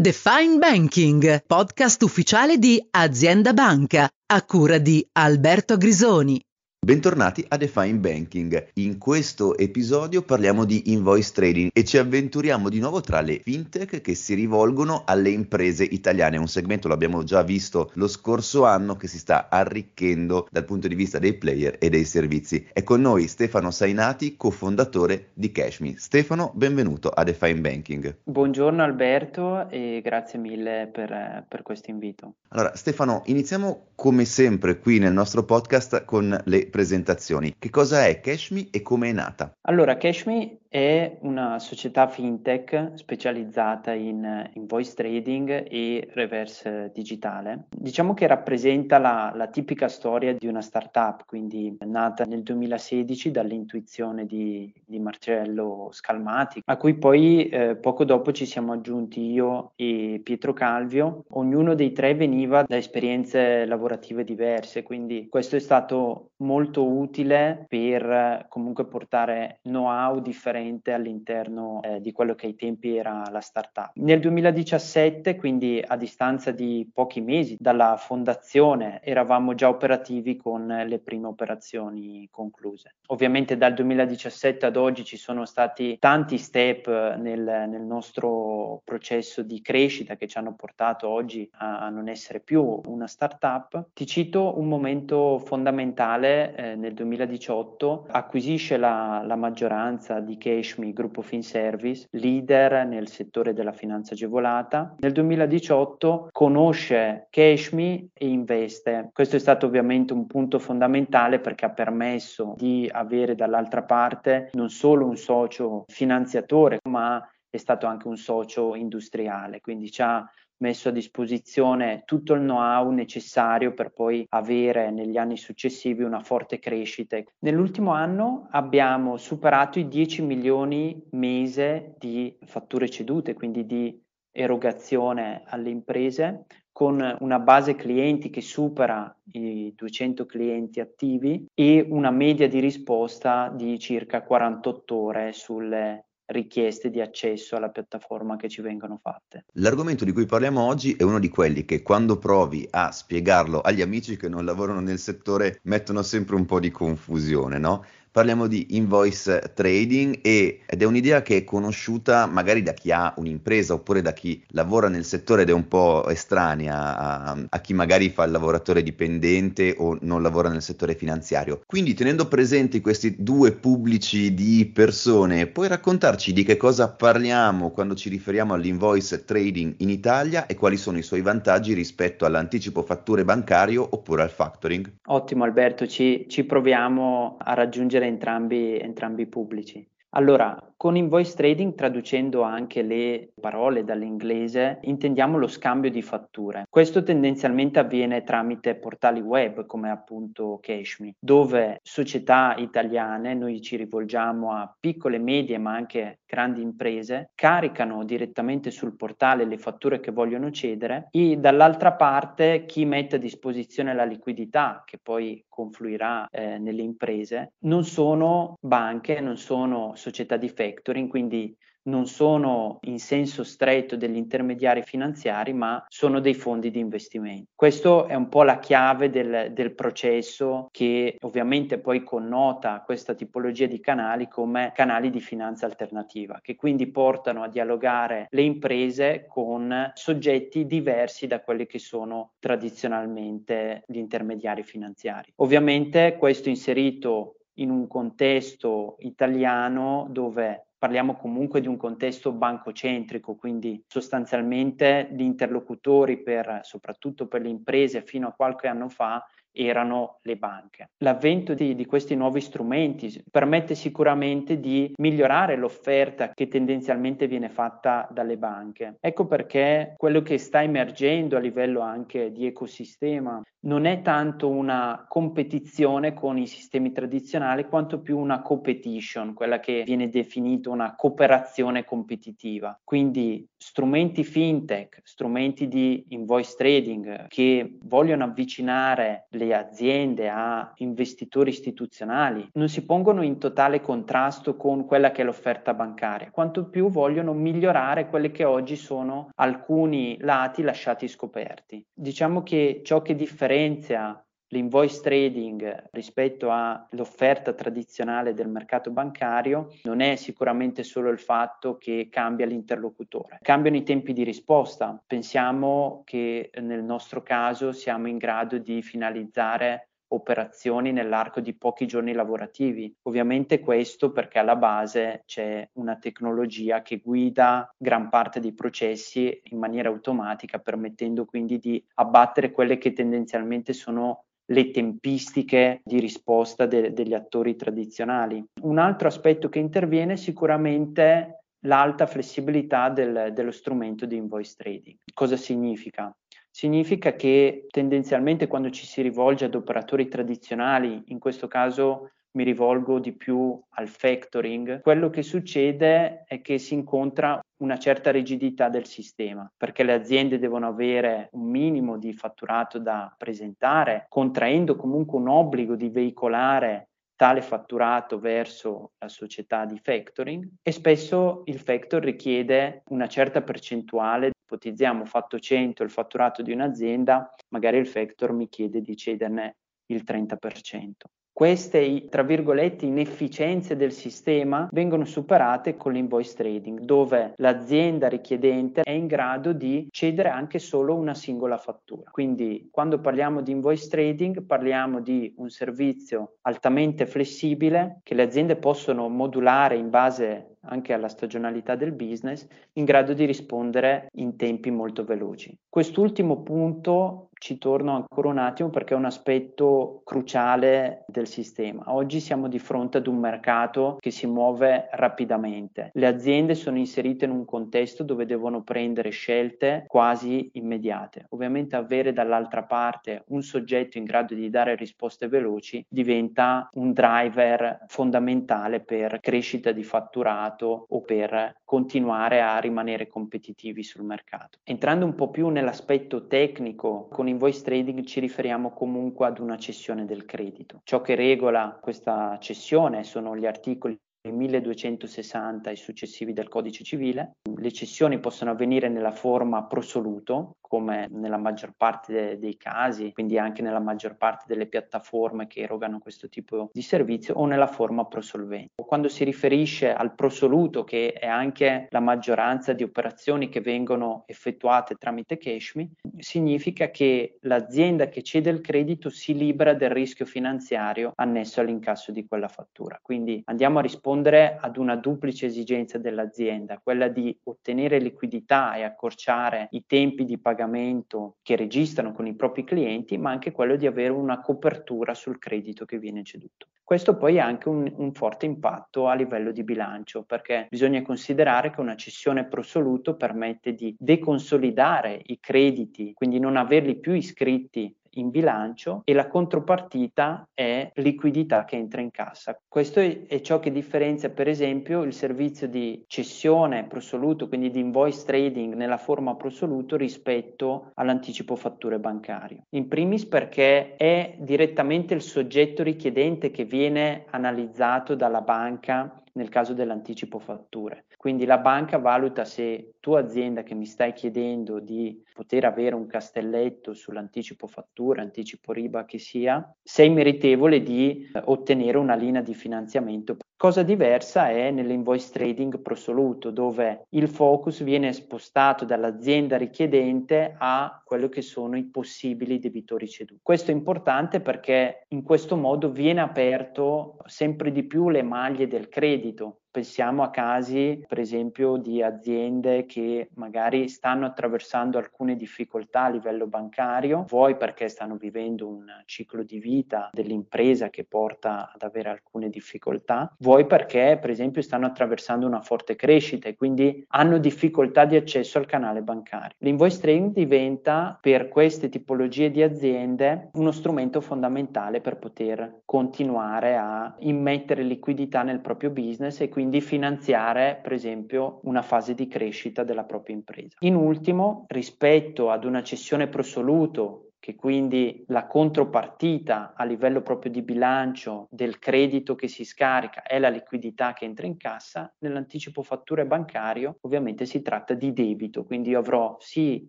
Define Banking, podcast ufficiale di Azienda Banca, a cura di Alberto Grisoni. Bentornati a Define Banking. In questo episodio parliamo di invoice trading e ci avventuriamo di nuovo tra le fintech che si rivolgono alle imprese italiane. Un segmento l'abbiamo già visto lo scorso anno che si sta arricchendo dal punto di vista dei player e dei servizi. È con noi Stefano Sainati, cofondatore di Cashme. Stefano, benvenuto a Define Banking. Buongiorno Alberto e grazie mille per, per questo invito. Allora, Stefano, iniziamo come sempre qui nel nostro podcast con le presentazioni. Che cosa è Cashme e come è nata? Allora, Cashme è una società fintech specializzata in invoice trading e reverse digitale. Diciamo che rappresenta la, la tipica storia di una startup, quindi nata nel 2016 dall'intuizione di, di Marcello Scalmati, a cui poi eh, poco dopo ci siamo aggiunti io e Pietro Calvio. Ognuno dei tre veniva da esperienze lavorative diverse, quindi questo è stato molto utile per comunque portare know-how differenti differente all'interno eh, di quello che ai tempi era la startup. Nel 2017, quindi a distanza di pochi mesi dalla fondazione, eravamo già operativi con le prime operazioni concluse. Ovviamente dal 2017 ad oggi ci sono stati tanti step nel, nel nostro processo di crescita che ci hanno portato oggi a, a non essere più una startup. Ti cito un momento fondamentale eh, nel 2018, acquisisce la, la maggioranza di Cashme Gruppo FinService, leader nel settore della finanza agevolata. Nel 2018 conosce Cashme e investe. Questo è stato ovviamente un punto fondamentale perché ha permesso di avere dall'altra parte non solo un socio finanziatore, ma è stato anche un socio industriale, quindi ci ha messo a disposizione tutto il know-how necessario per poi avere negli anni successivi una forte crescita. Nell'ultimo anno abbiamo superato i 10 milioni mese di fatture cedute, quindi di erogazione alle imprese con una base clienti che supera i 200 clienti attivi e una media di risposta di circa 48 ore sulle richieste di accesso alla piattaforma che ci vengono fatte. L'argomento di cui parliamo oggi è uno di quelli che quando provi a spiegarlo agli amici che non lavorano nel settore mettono sempre un po' di confusione, no? Parliamo di invoice trading e, ed è un'idea che è conosciuta magari da chi ha un'impresa oppure da chi lavora nel settore ed è un po' estranea a, a chi magari fa il lavoratore dipendente o non lavora nel settore finanziario. Quindi tenendo presenti questi due pubblici di persone, puoi raccontarci di che cosa parliamo quando ci riferiamo all'invoice trading in Italia e quali sono i suoi vantaggi rispetto all'anticipo fatture bancario oppure al factoring? Ottimo Alberto, ci, ci proviamo a raggiungere raggiungere entrambi, entrambi i pubblici. Allora, con invoice trading, traducendo anche le parole dall'inglese, intendiamo lo scambio di fatture. Questo tendenzialmente avviene tramite portali web come appunto Cashme, dove società italiane, noi ci rivolgiamo a piccole, medie ma anche grandi imprese, caricano direttamente sul portale le fatture che vogliono cedere e dall'altra parte chi mette a disposizione la liquidità che poi confluirà eh, nelle imprese non sono banche, non sono società di factoring, quindi non sono in senso stretto degli intermediari finanziari, ma sono dei fondi di investimento. Questo è un po' la chiave del, del processo che ovviamente poi connota questa tipologia di canali come canali di finanza alternativa, che quindi portano a dialogare le imprese con soggetti diversi da quelli che sono tradizionalmente gli intermediari finanziari. Ovviamente questo inserito in un contesto italiano dove parliamo comunque di un contesto bancocentrico, quindi sostanzialmente gli interlocutori per, soprattutto per le imprese fino a qualche anno fa erano le banche. L'avvento di, di, questi nuovi strumenti permette sicuramente di migliorare l'offerta che tendenzialmente viene fatta dalle banche. Ecco perché quello che sta emergendo a livello anche di ecosistema non è tanto una competizione con i sistemi tradizionali quanto più una competition, quella che viene definita una cooperazione competitiva. Quindi strumenti fintech, strumenti di invoice trading che vogliono avvicinare le alle aziende, a investitori istituzionali, non si pongono in totale contrasto con quella che è l'offerta bancaria, quanto più vogliono migliorare quelli che oggi sono alcuni lati lasciati scoperti. Diciamo che ciò che differenzia L'invoice trading rispetto all'offerta tradizionale del mercato bancario non è sicuramente solo il fatto che cambia l'interlocutore, cambiano i tempi di risposta. Pensiamo che nel nostro caso siamo in grado di finalizzare operazioni nell'arco di pochi giorni lavorativi. Ovviamente questo perché alla base c'è una tecnologia che guida gran parte dei processi in maniera automatica, permettendo quindi di abbattere quelle che tendenzialmente sono le tempistiche di risposta de- degli attori tradizionali. Un altro aspetto che interviene è sicuramente l'alta flessibilità del, dello strumento di invoice trading. Cosa significa? Significa che tendenzialmente quando ci si rivolge ad operatori tradizionali, in questo caso mi rivolgo di più al factoring, quello che succede è che si incontra una certa rigidità del sistema, perché le aziende devono avere un minimo di fatturato da presentare, contraendo comunque un obbligo di veicolare tale fatturato verso la società di factoring e spesso il factor richiede una certa percentuale, ipotizziamo fatto 100 il fatturato di un'azienda, magari il factor mi chiede di cederne il 30% queste, tra virgolette, inefficienze del sistema vengono superate con l'invoice trading, dove l'azienda richiedente è in grado di cedere anche solo una singola fattura. Quindi, quando parliamo di invoice trading, parliamo di un servizio altamente flessibile che le aziende possono modulare in base anche alla stagionalità del business, in grado di rispondere in tempi molto veloci. Quest'ultimo punto ci torno ancora un attimo perché è un aspetto cruciale del sistema. Oggi siamo di fronte ad un mercato che si muove rapidamente. Le aziende sono inserite in un contesto dove devono prendere scelte quasi immediate. Ovviamente avere dall'altra parte un soggetto in grado di dare risposte veloci diventa un driver fondamentale per crescita di fatturato mercato o per continuare a rimanere competitivi sul mercato. Entrando un po' più nell'aspetto tecnico, con invoice trading ci riferiamo comunque ad una cessione del credito. Ciò che regola questa cessione sono gli articoli 1260 e successivi del codice civile. Le cessioni possono avvenire nella forma prosoluto, come nella maggior parte de- dei casi, quindi anche nella maggior parte delle piattaforme che erogano questo tipo di servizio, o nella forma prosolvente. Quando si riferisce al prosoluto, che è anche la maggioranza di operazioni che vengono effettuate tramite Cashme, significa che l'azienda che cede il credito si libera del rischio finanziario annesso all'incasso di quella fattura. Quindi andiamo a rispondere ad una duplice esigenza dell'azienda, quella di ottenere liquidità e accorciare i tempi di pagamento pagamento che registrano con i propri clienti, ma anche quello di avere una copertura sul credito che viene ceduto. Questo poi ha anche un, un, forte impatto a livello di bilancio, perché bisogna considerare che una cessione prosoluto permette di deconsolidare i crediti, quindi non averli più iscritti in bilancio e la contropartita è liquidità che entra in cassa. Questo è ciò che differenzia per esempio il servizio di cessione prosoluto, quindi di invoice trading nella forma prosoluto rispetto all'anticipo fatture bancario. In primis perché è direttamente il soggetto richiedente che viene analizzato dalla banca nel caso dell'anticipo fatture. Quindi la banca valuta se tua azienda che mi stai chiedendo di poter avere un castelletto sull'anticipo fattura, anticipo riba che sia, sei meritevole di eh, ottenere una linea di finanziamento. Cosa diversa è nell'invoice trading prosoluto, dove il focus viene spostato dall'azienda richiedente a quello che sono i possibili debitori ceduti. Questo è importante perché in questo modo viene aperto sempre di più le maglie del credito dito Pensiamo a casi, per esempio, di aziende che magari stanno attraversando alcune difficoltà a livello bancario, vuoi perché stanno vivendo un ciclo di vita dell'impresa che porta ad avere alcune difficoltà, vuoi perché, per esempio, stanno attraversando una forte crescita e quindi hanno difficoltà di accesso al canale bancario. L'invoice trading diventa per queste tipologie di aziende uno strumento fondamentale per poter continuare a immettere liquidità nel proprio business e quindi finanziare per esempio una fase di crescita della propria impresa. In ultimo, rispetto ad una cessione prosoluto che quindi la contropartita a livello proprio di bilancio del credito che si scarica è la liquidità che entra in cassa, nell'anticipo fatture bancario ovviamente si tratta di debito, quindi io avrò sì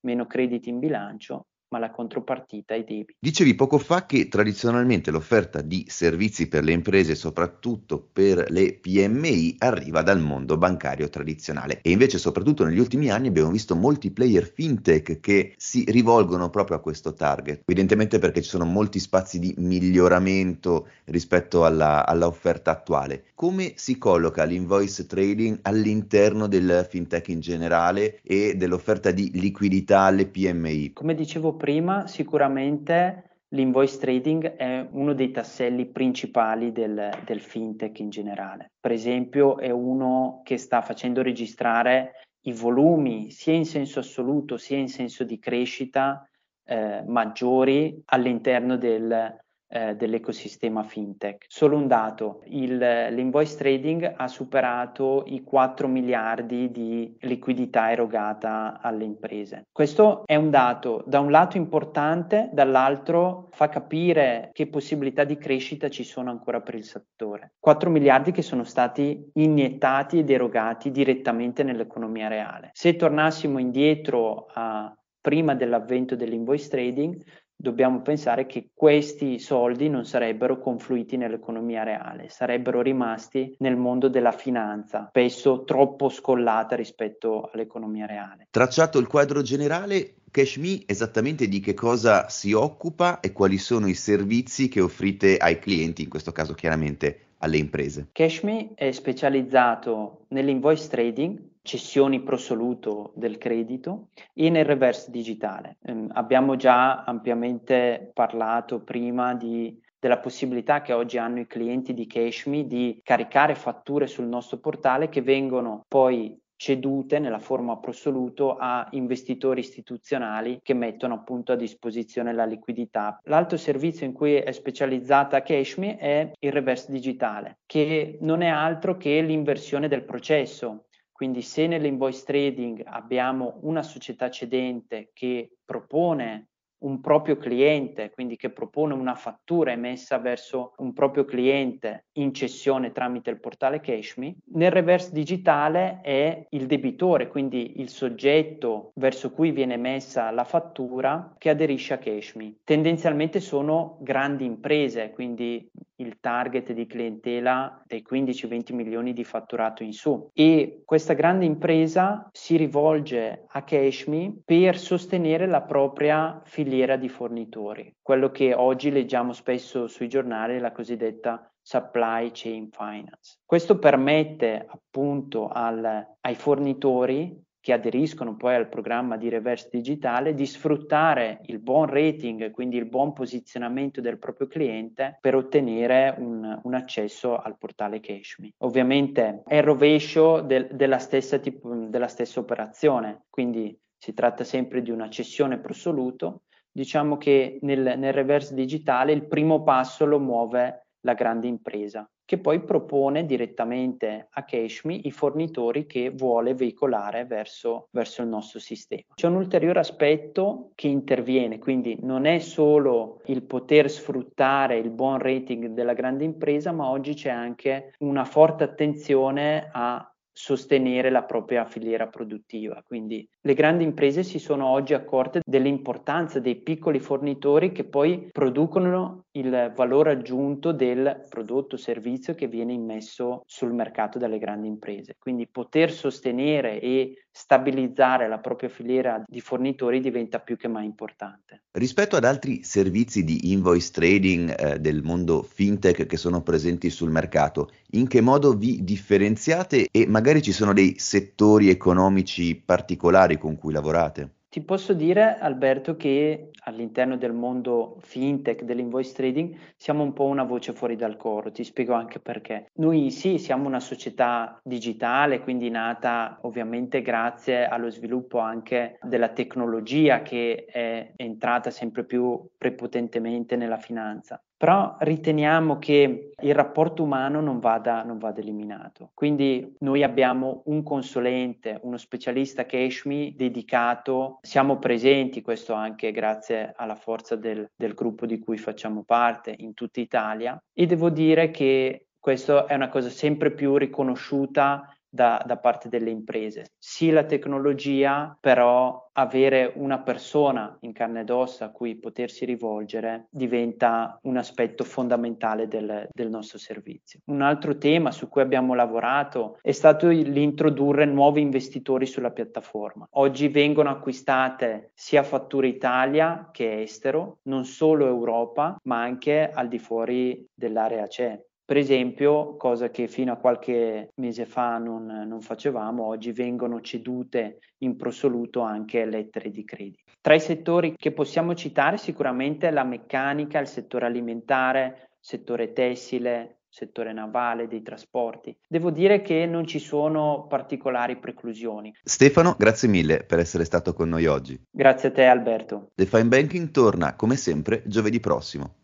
meno crediti in bilancio, ma la contropartita è i debiti. Dicevi poco fa che tradizionalmente l'offerta di servizi per le imprese, soprattutto per le PMI, arriva dal mondo bancario tradizionale e invece soprattutto negli ultimi anni abbiamo visto molti player fintech che si rivolgono proprio a questo target, evidentemente perché ci sono molti spazi di miglioramento rispetto alla, alla offerta attuale. Come si colloca l'invoice trading all'interno del fintech in generale e dell'offerta di liquidità alle PMI? Come dicevo prima, sicuramente l'invoice trading è uno dei tasselli principali del, del, fintech in generale. Per esempio, è uno che sta facendo registrare i volumi sia in senso assoluto sia in senso di crescita eh, maggiori all'interno del, eh, dell'ecosistema fintech. Solo un dato, il, l'invoice trading ha superato i 4 miliardi di liquidità erogata alle imprese. Questo è un dato da un lato importante, dall'altro fa capire che possibilità di crescita ci sono ancora per il settore. 4 miliardi che sono stati iniettati ed erogati direttamente nell'economia reale. Se tornassimo indietro a prima dell'avvento dell'invoice trading, dobbiamo pensare che questi soldi non sarebbero confluiti nell'economia reale, sarebbero rimasti nel mondo della finanza, spesso troppo scollata rispetto all'economia reale. Tracciato il quadro generale, CashMe esattamente di che cosa si occupa e quali sono i servizi che offrite ai clienti, in questo caso chiaramente alle imprese? CashMe è specializzato nell'invoice trading, cessioni pro soluto del credito e nel reverse digitale. Eh, abbiamo già ampiamente parlato prima di, della possibilità che oggi hanno i clienti di CashMe di caricare fatture sul nostro portale che vengono poi cedute nella forma prosoluto a investitori istituzionali che mettono appunto a disposizione la liquidità. L'altro servizio in cui è specializzata Cashme è il reverse digitale, che non è altro che l'inversione del processo. Quindi se nell'invoice trading abbiamo una società cedente che propone un proprio cliente, quindi che propone una fattura emessa verso un proprio cliente in cessione tramite il portale Cashme. Nel reverse digitale è il debitore, quindi il soggetto verso cui viene emessa la fattura che aderisce a Cashme. Tendenzialmente sono grandi imprese, quindi il target di clientela dei 15-20 milioni di fatturato in su e questa grande impresa si rivolge a Cashme per sostenere la propria filiera di fornitori, quello che oggi leggiamo spesso sui giornali, la cosiddetta supply chain finance. Questo permette appunto al, ai fornitori che aderiscono poi al programma di reverse digitale di sfruttare il buon rating, quindi il buon posizionamento del proprio cliente per ottenere un, un accesso al portale Cashme. Ovviamente è il rovescio del, della, stessa tipo, della stessa operazione, quindi si tratta sempre di una cessione pro soluto. Diciamo che nel, nel reverse digitale il primo passo lo muove la grande impresa che poi propone direttamente a Cashme i fornitori che vuole veicolare verso, verso, il nostro sistema. C'è un ulteriore aspetto che interviene, quindi non è solo il poter sfruttare il buon rating della grande impresa, ma oggi c'è anche una forte attenzione a sostenere la propria filiera produttiva. Quindi le grandi imprese si sono oggi accorte dell'importanza dei piccoli fornitori che poi producono il valore aggiunto del prodotto o servizio che viene immesso sul mercato dalle grandi imprese. Quindi poter sostenere e stabilizzare la propria filiera di fornitori diventa più che mai importante. Rispetto ad altri servizi di invoice trading eh, del mondo fintech che sono presenti sul mercato, in che modo vi differenziate e magari ci sono dei settori economici particolari con cui lavorate? Ti posso dire, Alberto, che all'interno del mondo fintech, dell'invoice trading, siamo un po' una voce fuori dal coro. Ti spiego anche perché. Noi sì, siamo una società digitale, quindi nata ovviamente grazie allo sviluppo anche della tecnologia che è entrata sempre più prepotentemente nella finanza però riteniamo che il rapporto umano non vada, non vada eliminato. Quindi noi abbiamo un consulente, uno specialista che è ESHMI dedicato, siamo presenti, questo anche grazie alla forza del, del gruppo di cui facciamo parte in tutta Italia e devo dire che questa è una cosa sempre più riconosciuta da, da, parte delle imprese. Sì la tecnologia, però avere una persona in carne ed ossa a cui potersi rivolgere diventa un aspetto fondamentale del, del nostro servizio. Un altro tema su cui abbiamo lavorato è stato l'introdurre nuovi investitori sulla piattaforma. Oggi vengono acquistate sia fatture Italia che estero, non solo Europa, ma anche al di fuori dell'area CE. Per esempio, cosa che fino a qualche mese fa non, non, facevamo, oggi vengono cedute in prosoluto anche lettere di credito. Tra i settori che possiamo citare sicuramente la meccanica, il settore alimentare, settore tessile, settore navale, dei trasporti. Devo dire che non ci sono particolari preclusioni. Stefano, grazie mille per essere stato con noi oggi. Grazie a te Alberto. The Fine Banking torna come sempre giovedì prossimo.